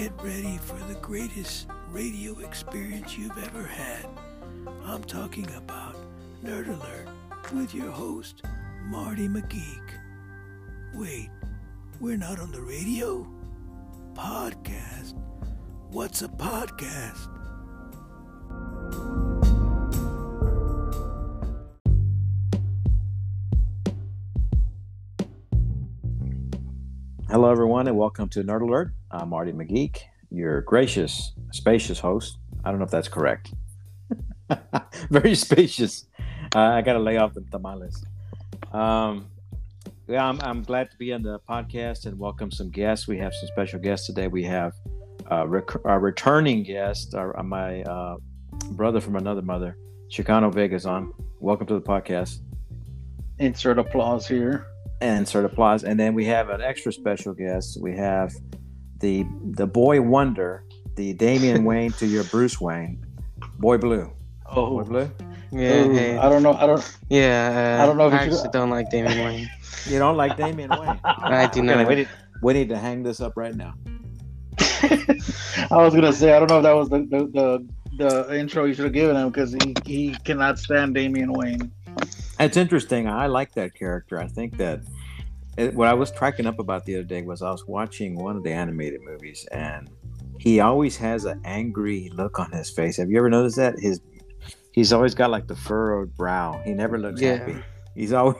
get ready for the greatest radio experience you've ever had. I'm talking about Nerd Alert with your host, Marty McGeek. Wait, we're not on the radio? Podcast? What's a podcast? Hello, everyone, and welcome to Nerd Alert. I'm Marty McGeek, your gracious, spacious host. I don't know if that's correct. Very spacious. Uh, I got to lay off the tamales. Um, yeah, I'm, I'm glad to be on the podcast and welcome some guests. We have some special guests today. We have uh, rec- our returning guest, our, uh, my uh, brother from another mother, Xicano Vegas, on. Welcome to the podcast. Insert applause here and insert applause. And then we have an extra special guest. We have the the boy wonder, the Damian Wayne to your Bruce Wayne, Boy Blue. Oh, Boy Blue. Yeah, Ooh, hey. I don't know. I don't. yeah. Uh, I don't know if I you should- actually don't like Damian Wayne. You don't like Damian Wayne? I do Okay, not. we, need, we need to hang this up right now. I was gonna say I don't know if that was the the, the, the intro you should have given him because he, he cannot stand Damian Wayne. It's interesting. I like that character. I think that it, what I was tracking up about the other day was I was watching one of the animated movies, and he always has an angry look on his face. Have you ever noticed that? His he's always got like the furrowed brow. He never looks Yeah. happy. He's always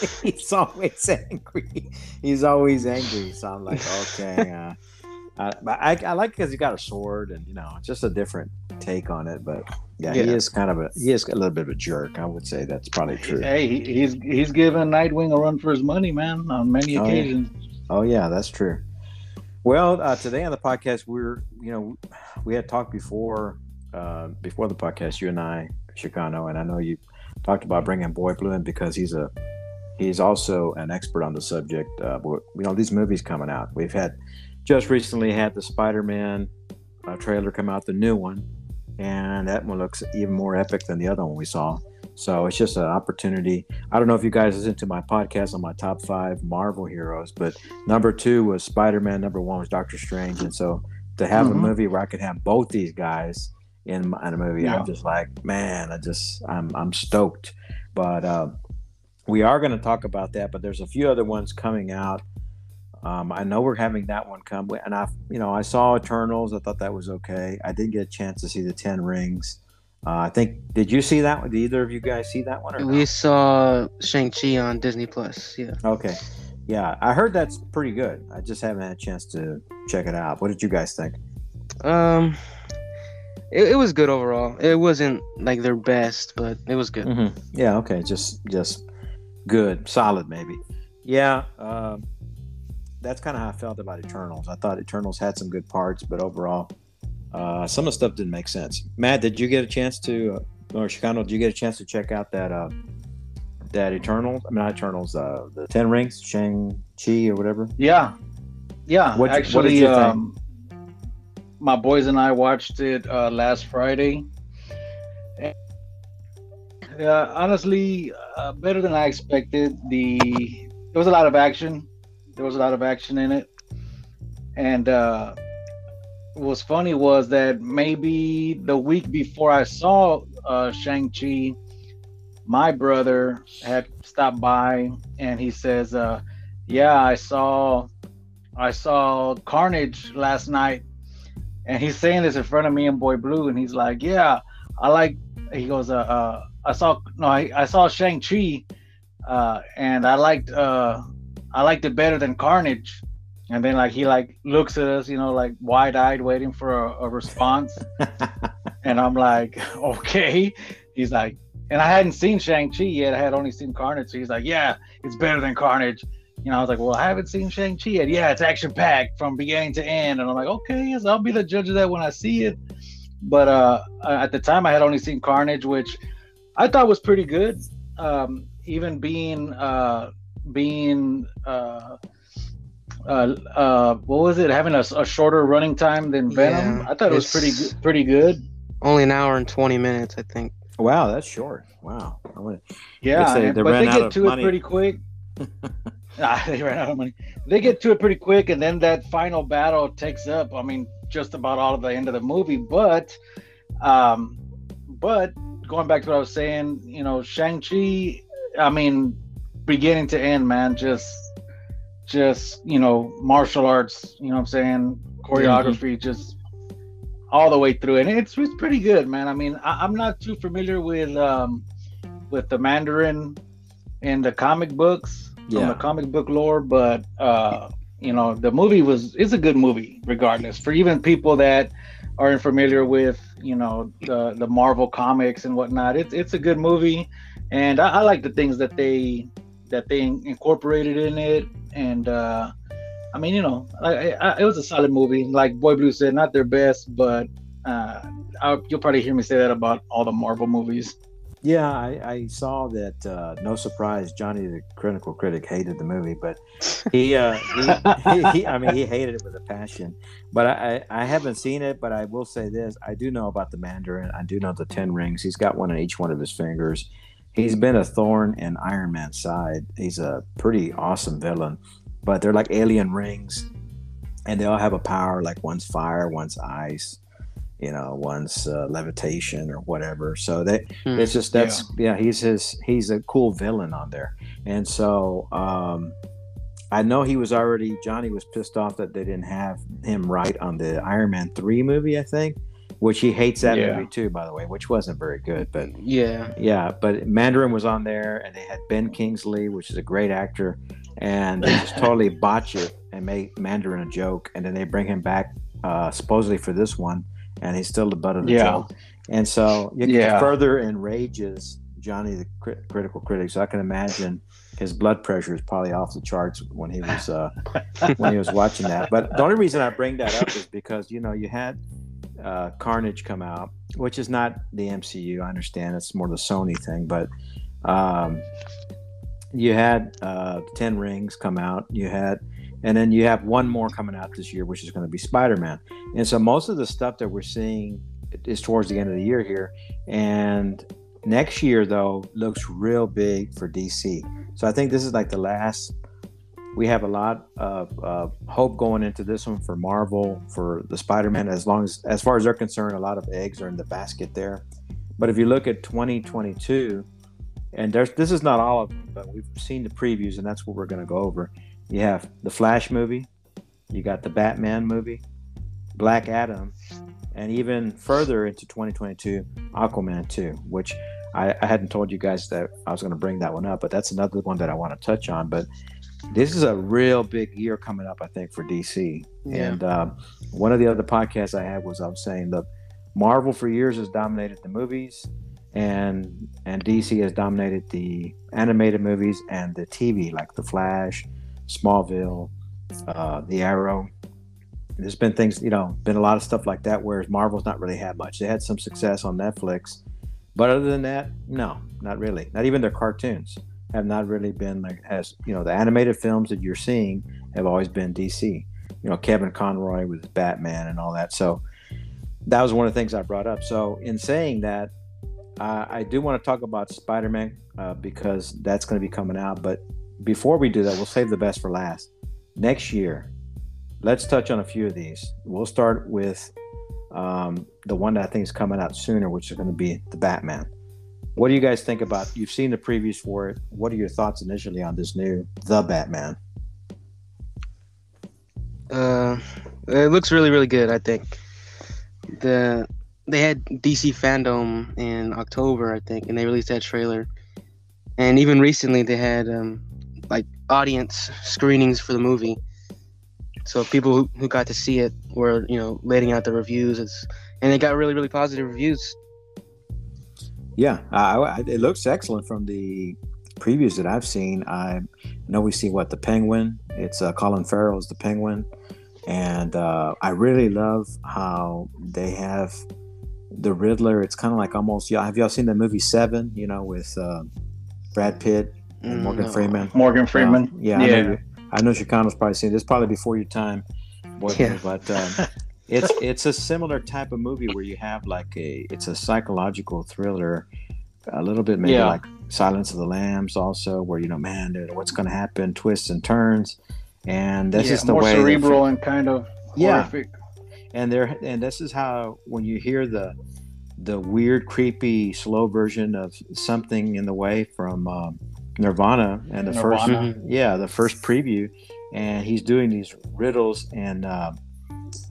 he's always angry. He's always angry. So I'm like, okay. Uh, I, but I, I like because he got a sword, and you know, just a different take on it. But yeah, he is kind of a he is a little bit of a jerk. I would say that's probably true. Hey, he's he's given Nightwing a run for his money, man, on many Oh, yeah. occasions. Oh yeah, that's true. Well, uh, today on the podcast, we're you know we had talked before uh, before the podcast, you and I, Xicano, and I know you talked about bringing Boy Blue in because he's a he's also an expert on the subject. Uh, you know these movies coming out. We've had just recently had the Spider-Man uh, trailer come out, the new one, and that one looks even more epic than the other one we saw. So it's just an opportunity. I don't know if you guys listen to my podcast on my top five Marvel heroes, but number two was Spider Man. Number one was Doctor Strange. And so to have a Mhm. movie where I could have both these guys in, my, in a movie, Yeah. I'm just like, man, I just I'm I'm stoked. But uh, we are going to talk about that. But there's a few other ones coming out. Um, I know we're having that one come, and I, you know, I saw Eternals. I thought that was okay. I didn't get a chance to see the Ten Rings. Uh, I think. Did you see that one? Did either of you guys see that one? Or We not? saw Shang Chi on Disney Plus. Yeah. Okay. Yeah, I heard that's pretty good. I just haven't had a chance to check it out. What did you guys think? Um, it, it was good overall. It wasn't like their best, but it was good. Mm-hmm. Yeah. Okay. Just just good, solid, maybe. Yeah. Um, that's kind of how I felt about Eternals. I thought Eternals had some good parts, but overall, uh, some of the stuff didn't make sense. Matt, did you get a chance to, uh, or Xicano, did you get a chance to check out that uh, that Eternals? I mean, not Eternals. Uh, the Ten Rings, Shang Chi, or whatever. Yeah, yeah. What- what did actually, you think? um, my boys and I watched it uh, last Friday. And, uh, honestly, uh, better than I expected. The there was a lot of action. There was a lot of action in it, and uh, what was funny was that maybe the week before I saw uh, Shang Chi, my brother had stopped by and he says, uh, "Yeah, I saw." I saw Carnage last night, and he's saying this in front of me and Boy Blue, and he's like, "Yeah, I like." He goes, "Uh, uh I saw no, I, I saw Shang Chi, uh, and I liked uh, I liked it better than Carnage." And then like he like looks at us, you know, like wide eyed, waiting for a, a response, and I'm like, "Okay." He's like, and I hadn't seen Shang Chi yet. I had only seen Carnage. So he's like, "Yeah, it's better than Carnage." you know, I was like, well, I haven't seen Shang-Chi yet. Yeah, it's action packed from beginning to end. And I'm like, okay, yes, I'll be the judge of that when I see it. But uh, at the time, I had only seen Carnage, which I thought was pretty good. Um, even being uh, being uh, uh, uh, what was it? Having a, a shorter running time than Venom. Yeah, I thought it was pretty good. Pretty good. Only an hour and 20 minutes, I think. Wow, that's short. Wow. I wanna- Yeah, say and- they but ran they get to money. it pretty quick. Ah, they ran out of money. They get to it pretty quick, and then that final battle takes up. I mean, just about all of the end of the movie. But, um, but going back to what I was saying, you know, Shang Chi. I mean, beginning to end, man, just, just you know, martial arts. You know, what I'm saying choreography, just all the way through, and it's it's pretty good, man. I mean, I, I'm not too familiar with um with the Mandarin in the comic books from the comic book lore, but uh, you know, the movie was it's a good movie regardless for even people that aren't familiar with you know the the Marvel comics and whatnot. It's it's a good movie, and I, I like the things that they that they incorporated in it, and uh, I mean, you know, I, I, it was a solid movie. Like Boy Blue said, not their best, but uh, I, you'll probably hear me say that about all the Marvel movies. Yeah, I, I saw that. Uh, no surprise, Johnny, the critical critic, hated the movie, but he, uh, he, he, he, I mean, he hated it with a passion. But I, I I haven't seen it, but I will say this: I do know about the Mandarin. I do know the Ten Rings. He's got one on each one of his fingers. He's been a thorn in Iron Man's side. He's a pretty awesome villain, but they're like alien rings, and they all have a power. Like one's fire, one's ice, you know, one's uh, levitation or whatever. So that Hmm. it's just that's yeah. he's his he's a cool villain on there and so um i know he was already johnny was pissed off that they didn't have him right on the iron man 3 movie i think which he hates that Yeah. movie too by the way which wasn't very good but Yeah. yeah but mandarin was on there and they had ben kingsley which is a great actor and they just totally botch it and make mandarin a joke and then they bring him back uh supposedly for this one and he's still the butt of the Yeah. joke and so it Yeah. further enrages Johnny, the cri- critical critic. So I can imagine his blood pressure is probably off the charts when he was uh, when he was watching that. But the only reason I bring that up is because you know you had uh, Carnage come out, which is not the MCU. I understand it's more the Sony thing, but um, you had uh, Ten Rings come out. You had, and then you have one more coming out this year, which is going to be Spider Man. And so most of the stuff that we're seeing is towards the end of the year here, and next year though looks real big for DC. So I think this is like the last. We have a lot of uh, hope going into this one for Marvel for the Spider-Man. As long as, as far as they're concerned, a lot of eggs are in the basket there. But if you look at 2022, and there's this is not all of them, but we've seen the previews, and that's what we're going to go over. You have the Flash movie, you got the Batman movie, Black Adam, and even further into 2022, Aquaman 2, which I, I hadn't told you guys that I was going to bring that one up, but that's another one that I want to touch on. But this is a real big year coming up, I think, for DC. Yeah. And um, one of the other podcasts I had was I was saying, look, Marvel for years has dominated the movies, and and DC has dominated the animated movies and the TV, like The Flash, Smallville, uh, The Arrow. There's been things, you know, been a lot of stuff like that. Whereas Marvel's not really had much. They had some success on Netflix, but other than that, no, not really. Not even their cartoons have not really been like as you know the animated films that you're seeing have always been DC. You know, Kevin Conroy with Batman and all that. So that was one of the things I brought up. So in saying that, uh, I do want to talk about Spider-Man uh, because that's going to be coming out. But before we do that, we'll save the best for last. Next year, let's touch on a few of these. We'll start with um, the one that I think is coming out sooner, which is going to be the Batman. What do you guys think about? You've seen the previews for it. What are your thoughts initially on this new The Batman? Uh, it looks really, really good. I think the they had DC fandom in October, I think, and they released that trailer. And even recently, they had um, like audience screenings for the movie. So people who, who got to see it were, you know, letting out the reviews. It's and it got really, really positive reviews. Yeah, I, I, it looks excellent from the previews that I've seen. I know we see what the Penguin. It's uh, Colin Farrell is the Penguin, and uh, I really love how they have the Riddler. It's kind of like almost yeah. Have y'all seen the movie Seven? You know, with uh, Brad Pitt and Mm, Morgan no. Freeman. Morgan Freeman. Uh, yeah, I know, you, I know Xicano's probably seen this. Probably before your time, boy, Yeah. but um, it's it's a similar type of movie where you have like a it's a psychological thriller, a little bit maybe Yeah. like Silence of the Lambs, also, where you know, man, what's going to happen, twists and turns, and this yeah, is the more way. cerebral and kind of Yeah. horrific. and there, and this is how when you hear the the weird, creepy, slow version of something in the way from um, Nirvana and the first, yeah, the first preview, and he's doing these riddles and. Uh,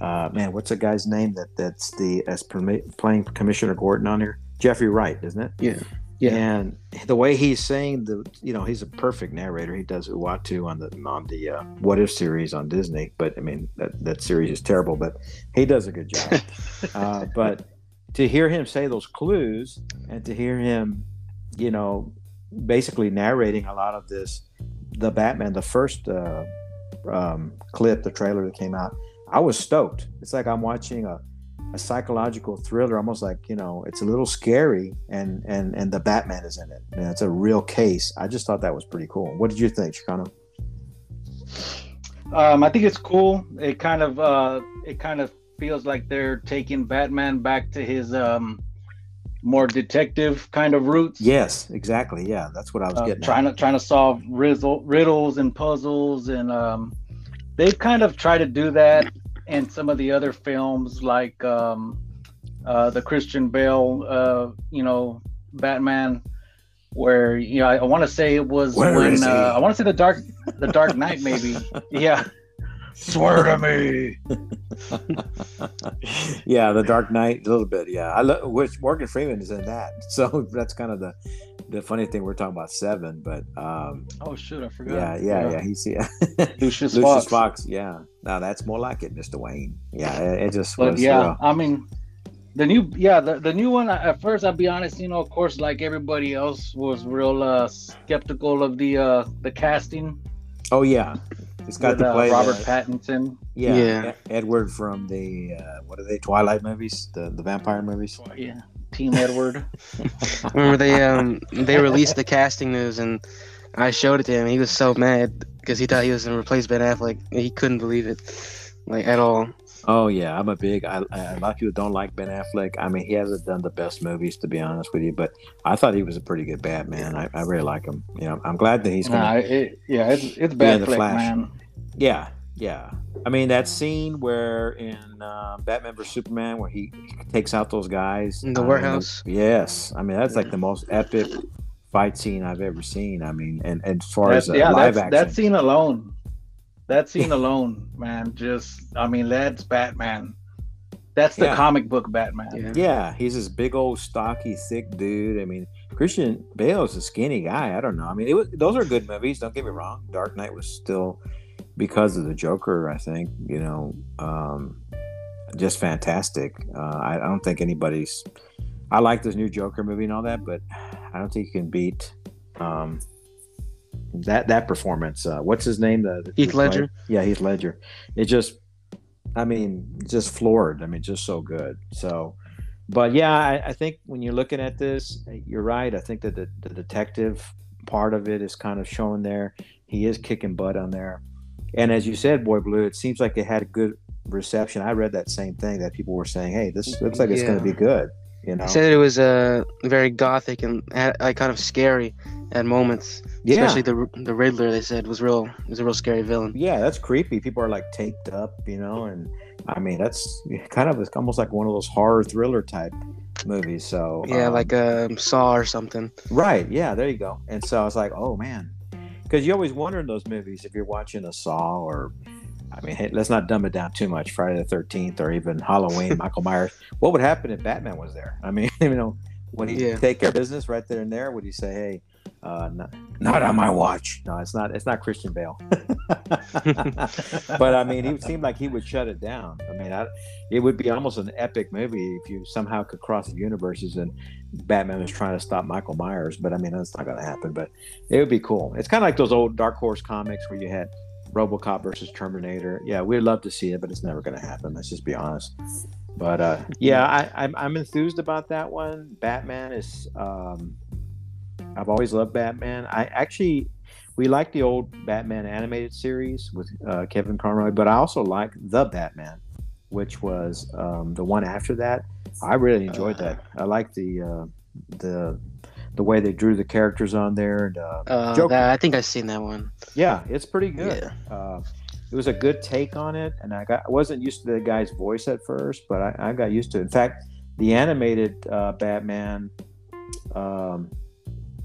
uh, man, what's the guy's name that that's the as playing Commissioner Gordon on here? Jeffrey Wright, isn't it? Yeah. Yeah. And the way he's saying the, you know, he's a perfect narrator. He does Uatu on the on the uh, What If series on Disney, but I mean that that series is terrible, but he does a good job. uh, but to hear him say those clues and to hear him, you know, basically narrating a lot of this, the Batman, the first uh, um, clip, the trailer that came out, I was stoked. It's like I'm watching a, a psychological thriller, almost like you know, it's a little scary, and and and the Batman is in it. And it's a real case. I just thought that was pretty cool. What did you think, Xicano? Um, I think it's cool. It kind of uh, it kind of feels like they're taking Batman back to his um, more detective kind of roots. Yes, exactly. Yeah, that's what I was uh, getting. trying at. to trying to solve riddle, riddles and puzzles, and um, they've kind of tried to do that in some of the other films, like um, uh, the Christian Bale, uh, you know, Batman, where you know I, I want to say it was Where when uh, I want to say the Dark the Dark Knight, maybe. yeah. Swear to me. yeah, The Dark Knight, a little bit. Yeah, I love which Morgan Freeman is in that. So that's kind of the the funny thing. We're talking about Seven, but um, Oh shoot, I forgot. yeah, yeah, yeah. He's yeah. Lucius, Lucius Fox. Fox. Yeah. Now that's more like it, Mr. Wayne. Yeah, it, it just But was. yeah, I mean, the new yeah the, the new one. At first, I'll be honest. You know, of course, like everybody else, was real uh, skeptical of the uh, the casting. oh yeah, it's got with, to uh, play Robert the- Pattinson. Yeah, Yeah. Edward from the uh, what are they? Twilight movies, the the vampire movies. Yeah, Team Edward. Remember they um they released the casting news and I showed it to him. He was so mad because he thought he was gonna replace Ben Affleck. He couldn't believe it, like at all. Oh yeah, I'm a big. I, I, a lot of people don't like Ben Affleck. I mean, he hasn't done the best movies, to be honest with you. But I thought he was a pretty good Batman. I, I really like him. You know, I'm glad that he's gonna. nah, it, yeah, it's it's Yeah, the Flash. man. Yeah, yeah. I mean, that scene where in uh, Batman vs Superman, where he takes out those guys In the uh, warehouse? yes, I mean that's like the most epic fight scene I've ever seen. I mean, and, and as far That's, as uh, yeah, live that's, action, that scene alone. That scene alone, man. Just, I mean, that's Batman. That's the Yeah. comic book Batman. Yeah. Yeah, he's this big old stocky, thick dude. I mean, Christian Bale's a skinny guy. I don't know. I mean, it was, those are good movies. Don't get me wrong. Dark Knight was still because of the Joker. I think you know, um, just fantastic. Uh, I, I don't think anybody's. I like this new Joker movie and all that, but I don't think you can beat um, that that performance. Uh, what's his name? The, the Heath Ledger? Yeah, Heath Ledger. It just, I mean, just floored. I mean, just so good. So, but yeah, I, I think when you're looking at this, you're right. I think that the, the detective part of it is kind of shown there. He is kicking butt on there. And as you said, Boy Blue, it seems like it had a good reception. I read that same thing that people were saying, "Hey, this looks like it's going to be good." You know? He said it was uh, very gothic and like kind of scary at moments. Yeah. Especially the the Riddler. They said was real. Was a real scary villain. yeah, that's creepy. People are like taped up, you know, and I mean that's kind of it's almost like one of those horror thriller type movies. So Yeah, um, like um, Saw or something. right, yeah, there you go. And so I was like, oh man, because you always wonder in those movies if you're watching a Saw or, I mean, hey, let's not dumb it down too much. Friday the Thirteenth or even Halloween, Michael Myers. What would happen if Batman was there? I mean, you know, would he Yeah. take care of business right there and there? Would he say, hey? Uh, not, not on my watch. No, it's not. It's not Christian Bale. but I mean, he seemed like he would shut it down. I mean, I, it would be almost an epic movie if you somehow could cross the universes and Batman was trying to stop Michael Myers. But I mean, that's not going to happen. But it would be cool. It's kind of like those old Dark Horse comics where you had RoboCop versus Terminator. Yeah, we'd love to see it, but it's never going to happen. Let's just be honest. But uh, yeah, I, I'm I'm enthused about that one. Batman is. Um, I've always loved Batman. I actually we like the old Batman animated series with uh, Kevin Conroy, but I also like the Batman, which was um, the one after that. I really enjoyed that. I like the uh, the the way they drew the characters on there. And, uh, Uh, that, I think I've seen that one. yeah, it's pretty good. Yeah. Uh, it was a good take on it, and I got I wasn't used to the guy's voice at first, but I, I got used to it. In fact, the animated uh, Batman, um,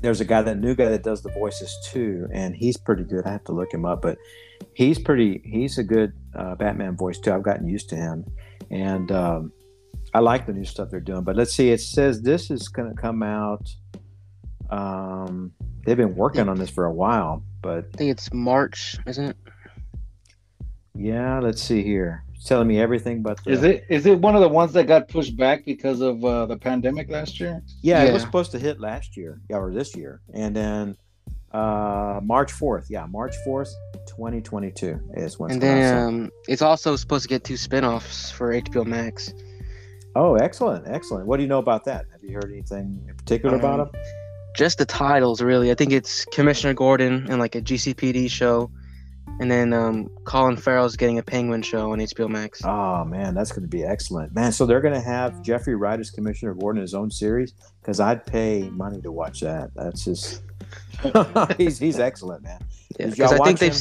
there's a guy that new guy that does the voices too, and he's pretty good. I have to look him up, but he's pretty. He's a good uh, Batman voice too. I've gotten used to him, and um, I like the new stuff they're doing. But let's see, it says this is going to come out. Um, they've been working on this for a while, but I think it's March, isn't it? yeah, let's see here. It's telling me everything but the, Is it is it one of the ones that got pushed back because of uh, the pandemic last year? Yeah, it was supposed to hit last year, yeah, or this year, and then uh March fourth, yeah, March fourth, twenty twenty two is when. And it's coming out. then um, it's also supposed to get two spin-offs for HBO Max. oh, excellent, excellent. What do you know about that? Have you heard anything in particular about Um, them? Just the titles, really. I think it's Commissioner Gordon and like a GCPD show, and then um, Colin Farrell's getting a Penguin show on HBO Max. Oh man, that's going to be excellent, man. So they're going to have Jeffrey Wright as Commissioner Gordon in his own series because I'd pay money to watch that. That's just he's he's excellent, man. Yeah, because I think they've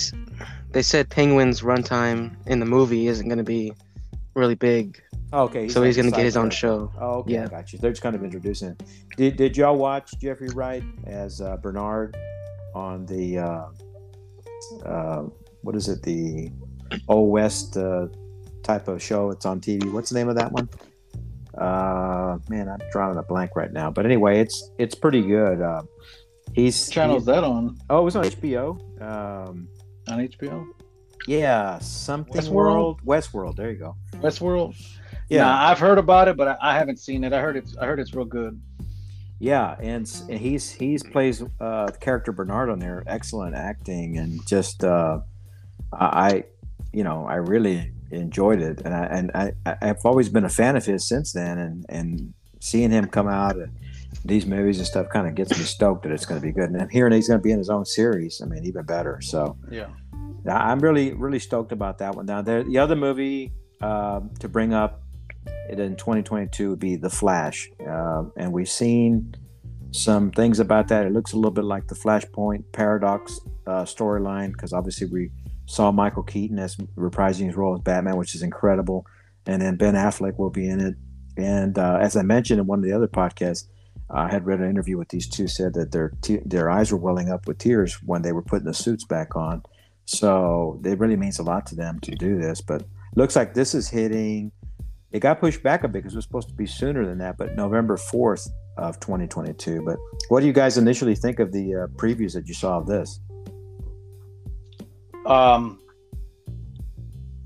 they said Penguin's runtime in the movie isn't going to be really big, Okay, so like he's gonna get his own show. Oh, okay, I Yeah. got you. They're just kind of introducing it. Did, did y'all watch Jeffrey Wright as uh, Bernard on the uh, uh, what is it? The Old West uh, type of show. It's on TV. What's the name of that one? Uh, man, I'm drawing a blank right now. But anyway, it's it's pretty good. Uh, he's What channel is he's- that on? Oh, it was on HBO. Um, On HBO? yeah, something Westworld? World, Westworld. There you go. Westworld? Yeah, Nah, I've heard about it, but I, I haven't seen it. I heard it's I heard it's real good. Yeah, and, and he's he's plays uh, the character Bernard on there. Excellent acting, and just uh, I, you know, I really enjoyed it, and I and I I've always been a fan of his since then, and and seeing him come out of these movies and stuff kind of gets me stoked that it's going to be good. And then hearing he's going to be in his own series, I mean, even better. So Yeah. I'm really really stoked about that one. Now, there the other movie um, to bring up it in 2022 would be The Flash, uh, and we've seen some things about that. It looks a little bit like the Flashpoint paradox uh, storyline because obviously we saw Michael Keaton as reprising his role as Batman, which is incredible, and then Ben Affleck will be in it. And uh, as I mentioned in one of the other podcasts, I had read an interview with these two said that their te- their eyes were welling up with tears when they were putting the suits back on. So it really means a lot to them to do this. But looks like this is hitting. It got pushed back a bit because it was supposed to be sooner than that, but November fourth of 2022. But what do you guys initially think of the uh, previews that you saw of this? Um.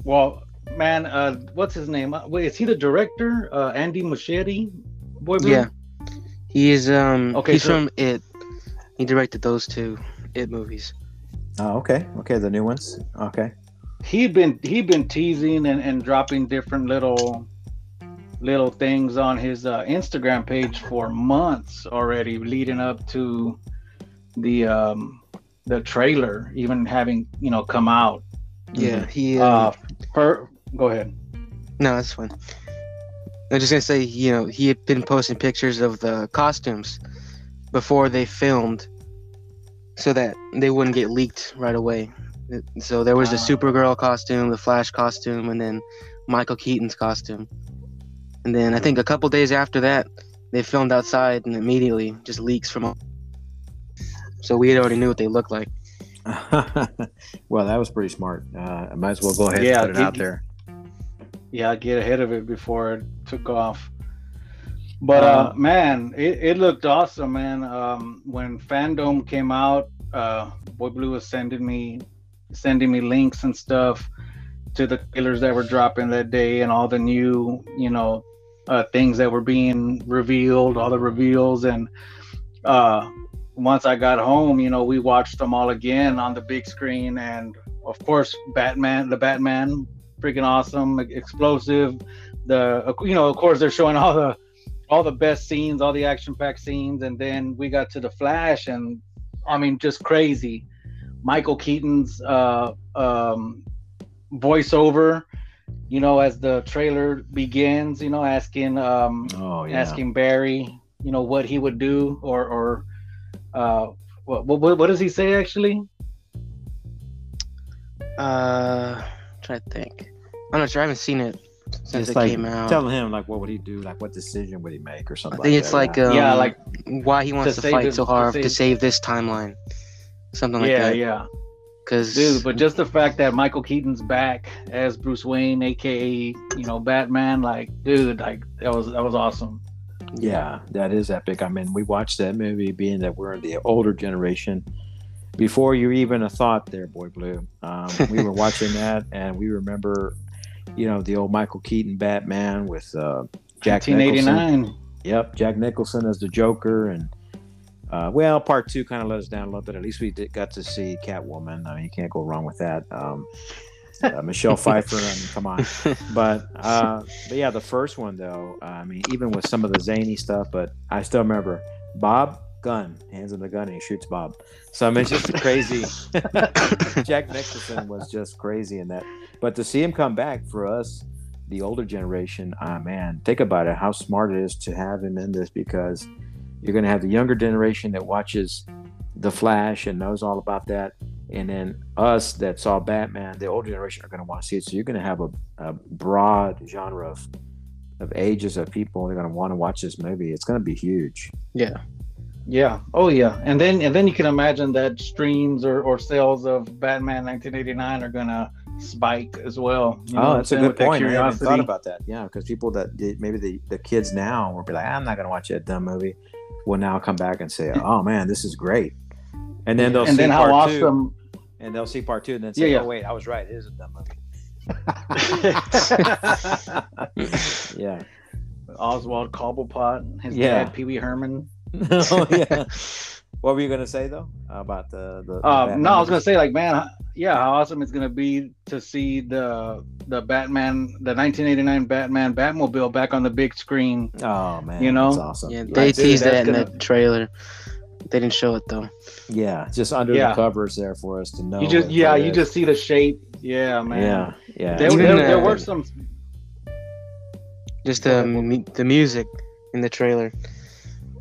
Well, man, uh, what's his name? Uh, Wait, is he the director? Uh, Andy Muschietti? Boy, Blue? Yeah, he is. Um, Okay, he's so- from It. He directed those two It movies. Oh, okay, okay, the new ones. Okay, he'd been he'd been teasing and, and dropping different little little things on his uh, Instagram page for months already, leading up to the um, the trailer even having you know come out. Yeah, he. Uh, Uh, per, go ahead. no, that's fine. I was just gonna say, you know, he had been posting pictures of the costumes before they filmed, so that they wouldn't get leaked right away. So there was the Ah. Supergirl costume, the Flash costume, and then Michael Keaton's costume. And then I think a couple days after that, they filmed outside, and immediately just leaks from. So we already knew what they looked like. well, that was pretty smart. Uh, I might as well go ahead Yeah, and put it get- out there. Yeah, get ahead of it before it took off. But uh, Um, man, it, it looked awesome, man. Um, when Fandom came out, uh, Boy Blue was sending me sending me links and stuff to the trailers that were dropping that day and all the new, you know, uh, things that were being revealed, all the reveals. And uh, once I got home, you know, we watched them all again on the big screen. And of course, Batman, the Batman, freaking awesome, explosive. The, you know, of course, they're showing all the all the best scenes, all the action-packed scenes, and then we got to the Flash, and I mean, just crazy. Michael Keaton's uh, um, voiceover, you know, as the trailer begins, you know, asking um, Oh yeah. asking Barry, you know, what he would do, or or Uh, what what what does he say actually? Uh, try to think. I'm not sure. I haven't seen it since It's it like came out. telling him like what would he do, like what decision would he make, or something. I something. think it's like that. um, Yeah, like- why he wants to to, fight his- so hard to save- save this timeline, something like yeah, that. yeah, Because dude. But just the fact that Michael Keaton's back as Bruce Wayne, aka you know Batman, like dude, like that was that was awesome. Yeah, that is epic. I mean, we watched that movie, being that we're in the older generation. Before you even a thought there, Boy Blue, um, we were watching that, and we remember, you know, the old Michael Keaton Batman with uh, Jack Nicholson. 1989. Yep, Jack Nicholson as the Joker, and uh, well, part two kind of let us down a little bit. At least we did, got to see Catwoman. I mean, you can't go wrong with that. Um, uh, Michelle Pfeiffer, I mean, come on. But uh, but yeah, the first one though, I mean, even with some of the zany stuff, but I still remember Bob gun hands him the gun and he shoots Bob. So I mean, it's just crazy. Jack Nicholson was just crazy in that. But to see him come back for us, the older generation, ah man, think about it, how smart it is to have him in this because you're going to have the younger generation that watches the Flash and knows all about that, and then us that saw Batman, the older generation are going to want to see it. So you're going to have a, a broad genre of of ages of people that are going to want to watch this movie. It's going to be huge. yeah, Yeah. Oh yeah. And then and then you can imagine that streams or, or sales of Batman 1989 are gonna spike as well. You know oh, that's a good that point. I haven't thought about that. Yeah, because people that maybe the, the kids now will be like, I'm not going to watch that dumb movie. Will now come back and say, Oh man, this is great. And then they'll and see then part how two, and they'll see part two, and then say, Yeah, yeah. Oh wait, I was right. It is a dumb movie. yeah. Oswald Cobblepot, his Yeah. dad Pee Wee Herman. oh yeah. What were you gonna say though about the the? the Uh, Batman no, I was gonna say like, man, yeah, how awesome it's gonna be to see the the Batman, the 1989 Batman Batmobile back on the big screen. Oh man, you know? that's awesome. yeah. Yeah, They dude, teased that's that in gonna- the trailer. They didn't show it though. yeah, just under Yeah. the covers there for us to know. you just yeah, you is. just see the shape. Yeah, man. yeah, yeah. There, Even, there, there uh, were some. Just Go the ahead, Bobby. mu- the music in the trailer.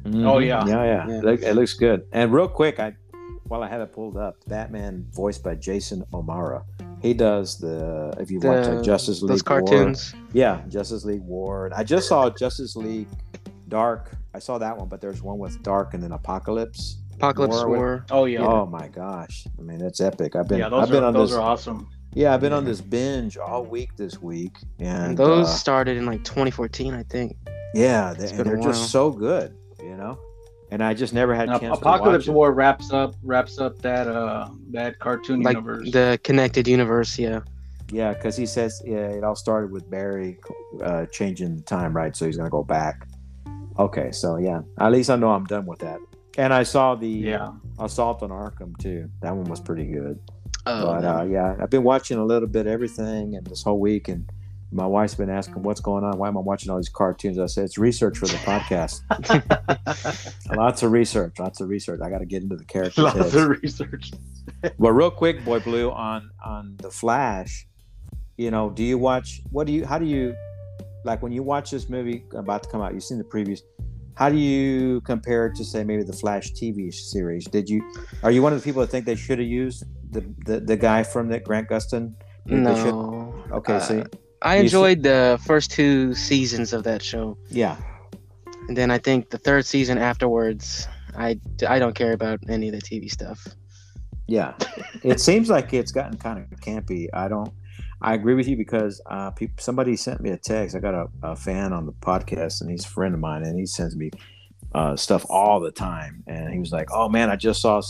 Mhm. Oh, yeah. yeah, yeah. Yeah. It, look- it looks good. And real quick, I while I have it pulled up, Batman voiced by Jason O'Mara. He does the if you watch like Justice League Those War. Yeah, Justice League War. And I just saw Justice League Dark. I saw that one, but there's one with Dark and then Apocalypse. Apocalypse War. War. Oh yeah, Oh my gosh! I mean, it's epic. I've been yeah. Those I've been are on those this. are awesome. Yeah, I've been on this binge all week this week, and And those uh, started in like 2014, I think. yeah, they, and they're just so good, you know. And I just never had Now, chance Apocalypse to watch War wraps up wraps up that uh that cartoon Like universe. the connected universe. Yeah. Yeah, because he says yeah, it all started with Barry uh, changing the time, right? So he's gonna go back. Okay, so yeah, at least I know I'm done with that. And I saw the yeah. Assault on Arkham too. That one was pretty good. Oh, but uh, yeah, I've been watching a little bit of everything, and this whole week, and my wife's been asking what's going on. Why am I watching all these cartoons? I said it's research for the podcast. lots of research, lots of research. I got to get into the characters. Lots heads. of research. But real quick, Boy Blue, on on the Flash, you know, do you watch? What do you? How do you? Like when you watch this movie about to come out, you've seen the previews. How do you compare it to say maybe the Flash TV series? Did you? Are you one of the people that think they should have used the the, the guy from the Grant Gustin? Think they should- no. Okay, Uh, see, I enjoyed the first two seasons of that show, yeah, and then I think the third season afterwards, I I don't care about any of the TV stuff. Yeah, it seems like it's gotten kind of campy. I don't. I agree with you because uh, peop somebody sent me a text. I got a, a fan on the podcast, and he's a friend of mine, and he sends me uh, stuff all the time. And he was like, "Oh man, I just saw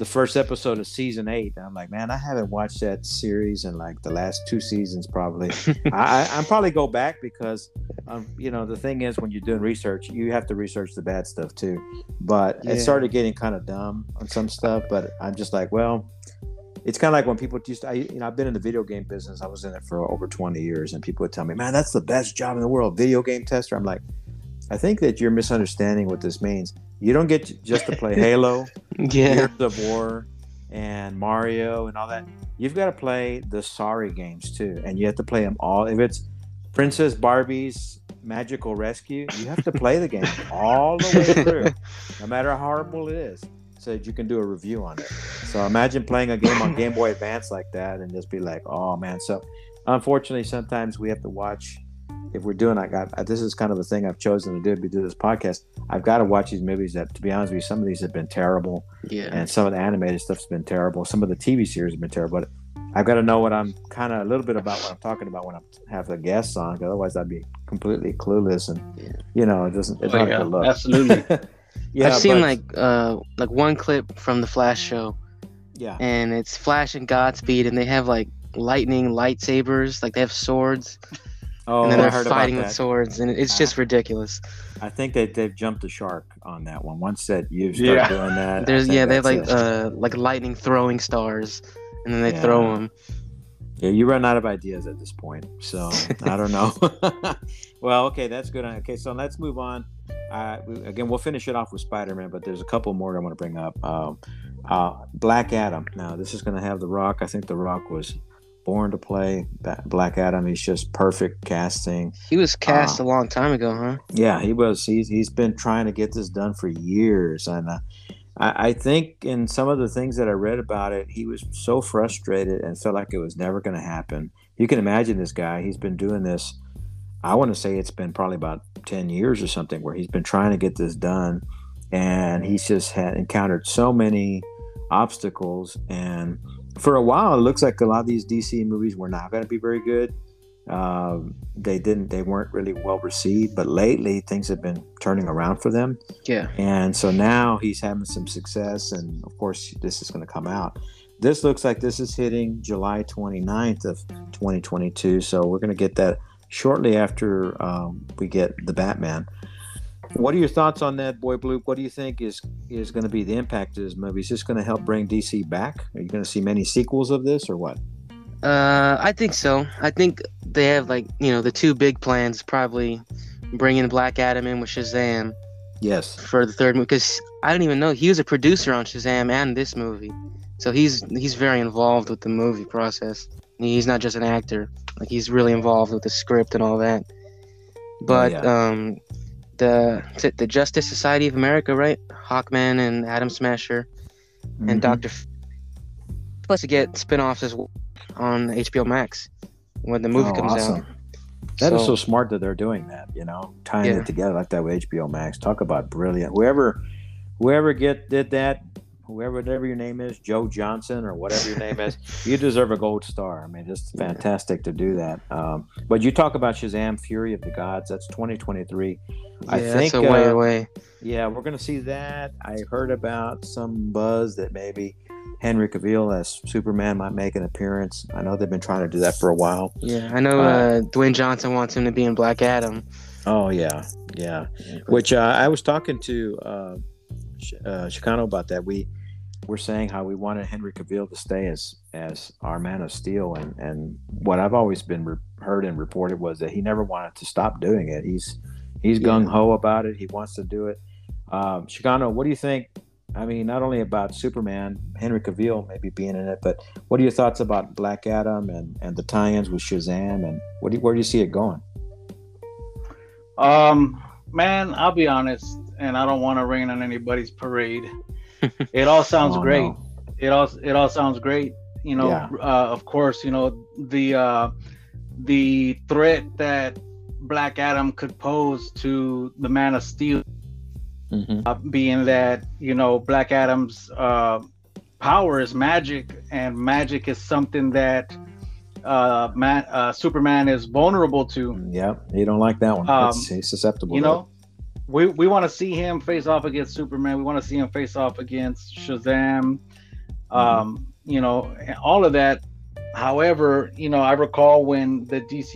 the first episode of season eight. And I'm like, "Man, I haven't watched that series in like the last two seasons, probably. I, I I'm probably go back because, um, you know, the thing is when you're doing research, you have to research the bad stuff too. But Yeah. it started getting kind of dumb on some stuff. But I'm just like, well, it's kind of like when people used to, I, you know, I've been in the video game business. I was in it for over 20 years, and people would tell me, man, that's the best job in the world, video game tester. I'm like, I think that you're misunderstanding what this means. You don't get to, just to play Halo, yeah. Gears of War, and Mario and all that. You've got to play the sorry games too, and you have to play them all. If it's Princess Barbie's Magical Rescue, you have to play the game all the way through, no matter how horrible it is, so that you can do a review on it. So imagine playing a game on Game Boy Advance like that and just be like, oh man. So unfortunately, sometimes we have to watch. If we're doing, I got this is kind of a thing I've chosen to do. We do this podcast. I've got to watch these movies that, to be honest with you, some of these have been terrible, Yeah. and some of the animated stuff's been terrible. Some of the TV series have been terrible. But I've got to know what I'm kind of a little bit about what I'm talking about when I have the guests on. 'cause Otherwise, I'd be completely clueless, and Yeah. you know, it doesn't. It's Oh, not a good look. absolutely. yeah, I've seen but- like uh like one clip from the Flash show, yeah, and it's Flash and Godspeed, and they have like lightning lightsabers, like they have swords, oh, and then they're fighting with swords, and it's just ridiculous. I think that they've jumped the shark on that one. Once that you start Yeah. doing that, There's yeah, they have like it. uh like lightning throwing stars, and then they Yeah. throw them. Yeah, you run out of ideas at this point. So I don't know. well, okay, that's good. Okay, so let's move on. Uh, we- again, we'll finish it off with Spider Man, but there's a couple more I want to bring up. Um, uh, Black Adam. Now, this is going to have The Rock. I think The Rock was born to play Black Adam. He's just perfect casting. He was cast Ah. a long time ago, huh? Yeah, he was. He's he's been trying to get this done for years, and uh, I, I think in some of the things that I read about it, he was so frustrated and felt like it was never going to happen. You can imagine this guy. He's been doing this. I want to say it's been probably about ten years or something, where he's been trying to get this done, and he's just had encountered so many obstacles. And for a while, it looks like a lot of these DC movies were not going to be very good. Um, they didn't they weren't really well received but lately things have been turning around for them. Yeah. and so now he's having some success and of course this is going to come out. This looks like this is hitting july 29th of 2022 so we're going to get that shortly after um, we get the batman what are your thoughts on that boy blue what do you think is is going to be the impact of this movie is this going to help bring dc back are you going to see many sequels of this or what Uh, I think so. I think they have like you know the two big plans probably bringing Black Adam in with Shazam yes for the third movie because I didn't even know he was a producer on Shazam and this movie, so he's he's very involved with the movie process. He's not just an actor; like he's really involved with the script and all that. But yeah. um, the the Justice Society of America, right? Hawkman and Atom Smasher and Mhm. Doctor supposed to get spin-offs as well on HBO Max when the movie Oh, comes awesome. out. That is So- so smart that they're doing that. You know, tying Yeah. it together like that with HBO Max. Talk about brilliant. Whoever, whoever get did that, whoever whatever your name is, Joe Johnson or whatever your name is, you deserve a gold star. I mean, it's Yeah. fantastic to do that. Um, but you talk about Shazam: Fury of the Gods. That's 2023. I think. that's a way uh, away. yeah, we're gonna see that. I heard about some buzz that maybe Henry Cavill as Superman might make an appearance. I know they've been trying to do that for a while. Yeah, I know. uh, Uh, Dwayne Johnson wants him to be in Black Adam. Oh yeah, yeah. Which uh, I was talking to uh, uh, Xicano about that. We were saying how we wanted Henry Cavill to stay as as our Man of Steel, and and what I've always been re- heard and reported was that he never wanted to stop doing it. He's he's Yeah. gung ho about it. He wants to do it. Um, Xicano, what do you think? I mean, not only about Superman, Henry Cavill maybe being in it, but what are your thoughts about Black Adam and, and the tie-ins with Shazam, and what do you, where do you see it going? Um, man, I'll be honest, and I don't want to rain on anybody's parade. It all sounds Oh, great. no. It all it all sounds great. You know, Yeah. uh, of course, you know the uh, the threat that Black Adam could pose to the Man of Steel, Mhm. uh, being that you know Black Adam's uh, power is magic, and magic is something that uh, man, uh, Superman is vulnerable to. Yeah, you don't like that one. Um, he's susceptible. you to know we, we want to see him face off against superman we want to see him face off against shazam um you know all of that however you know i recall when the dcu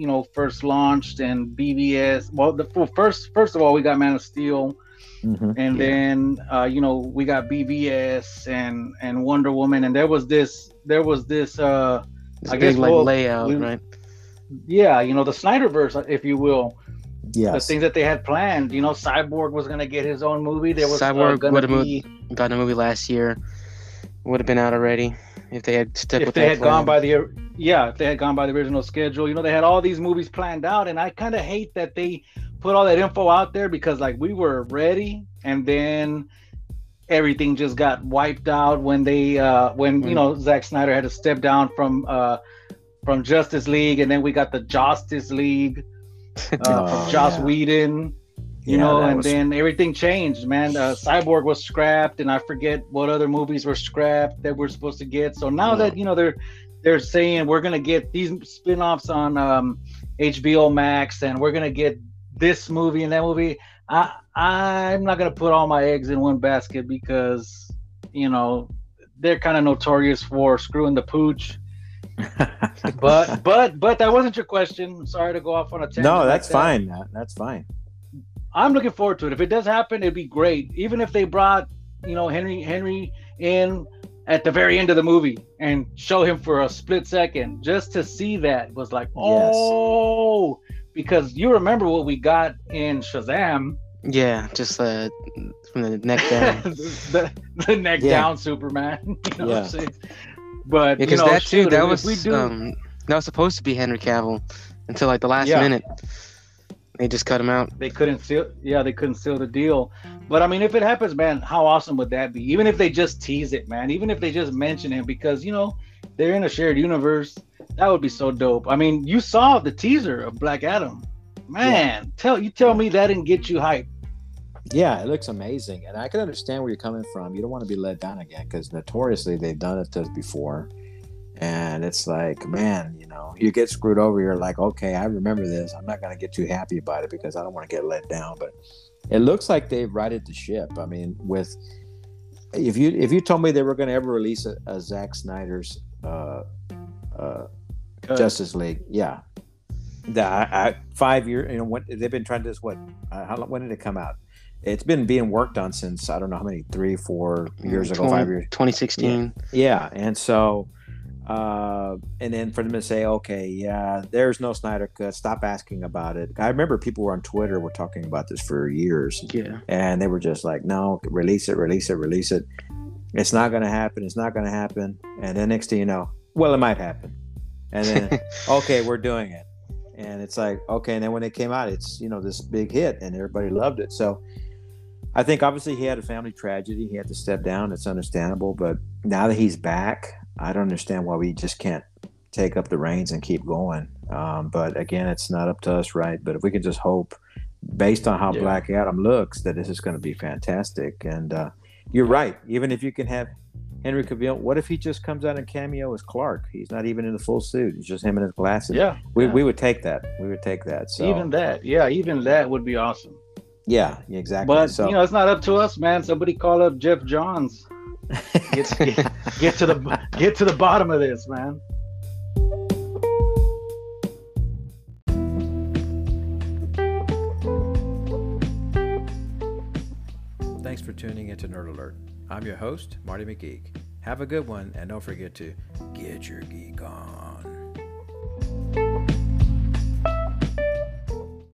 you know first launched and BvS well the well, first first of all we got man of steel. Mhm. and Yeah. then uh, you know we got BVS and and Wonder Woman, and there was this there was this uh I big guess like we'll- layout, we- right? yeah you know the Snyderverse, if you will, the things that they had planned. You know, Cyborg was gonna get his own movie. There was uh, Cyborg gonna would've be Got a movie last year. Would have been out already if they had stuck if with they had gone by the yeah, if they had gone by the original schedule, you know, they had all these movies planned out, and I kind of hate that they put all that info out there because like we were ready, and then everything just got wiped out when they uh when mm. you know Zack Snyder had to step down from uh from Justice League, and then we got the Justice League uh, oh, from Joss yeah. Whedon. You yeah, know, and was... then everything changed, man. Uh, Cyborg was scrapped, and I forget what other movies were scrapped that we're supposed to get. So now that you know they're they're saying we're gonna get these spin-offs on um, HBO Max, and we're gonna get this movie and that movie. I I'm not gonna put all my eggs in one basket because you know they're kind of notorious for screwing the pooch. But but but that wasn't your question. Sorry to go off on a tangent. No, that's like that. fine. That's fine. I'm looking forward to it. If it does happen, it'd be great. Even if they brought you know Henry Henry in at the very end of the movie and show him for a split second just to see that was like oh yes. because you remember what we got in Shazam yeah just uh, from the neck down the, the neck yeah. down Superman you know yeah. But because you know, that too that was we do, um, that was supposed to be Henry Cavill until like the last yeah. minute they just cut him out. They couldn't seal. Yeah, they couldn't seal the deal. But I mean, if it happens, man, how awesome would that be? Even if they just tease it, man. Even if they just mention him, because you know they're in a shared universe. That would be so dope. I mean, you saw the teaser of Black Adam. Man, yeah. tell you tell me that didn't get you hyped. Yeah, it looks amazing, and I can understand where you're coming from. You don't want to be let down again because notoriously they've done it to us before and it's like man you know you get screwed over you're like okay i remember this i'm not going to get too happy about it because i don't want to get let down but it looks like they've righted the ship i mean with if you if you told me they were going to ever release a, a Zack Snyder's uh, uh, Justice League, yeah, the five years, you know, what they've been trying to this. What? Uh, how when did it come out? It's been being worked on since I don't know how many, three, four years 20, ago, five years, 2016. Yeah, yeah. and so uh, and then for them to say, okay, yeah, there's no Snyder cut. Stop asking about it. I remember people were on Twitter were talking about this for years. Yeah. And they were just like, no, release it, release it, release it. It's not going to happen. It's not going to happen. And then next thing you know, well, it might happen. And then, okay, we're doing it. And it's like, okay. And then when it came out, it's, you know, this big hit and everybody loved it. So I think obviously he had a family tragedy. He had to step down. It's understandable. But now that he's back, I don't understand why we just can't take up the reins and keep going. Um, but again, it's not up to us, right? But if we can just hope, based on how yeah. Black Adam looks, that this is going to be fantastic. And uh, you're right. Even if you can have Henry Cavill, what if he just comes out and cameo as Clark? He's not even in the full suit. It's just him and his glasses. Yeah, we, yeah. we would take that. We would take that. So even that, yeah, even that would be awesome. Yeah, exactly. But so, you know, it's not up to us, man. Somebody call up Geoff Johns get, get, get to the get to the bottom of this, man. Thanks for tuning into Nerd Alert. I'm your host, Marty McGeek. Have a good one, and don't forget to get your geek on.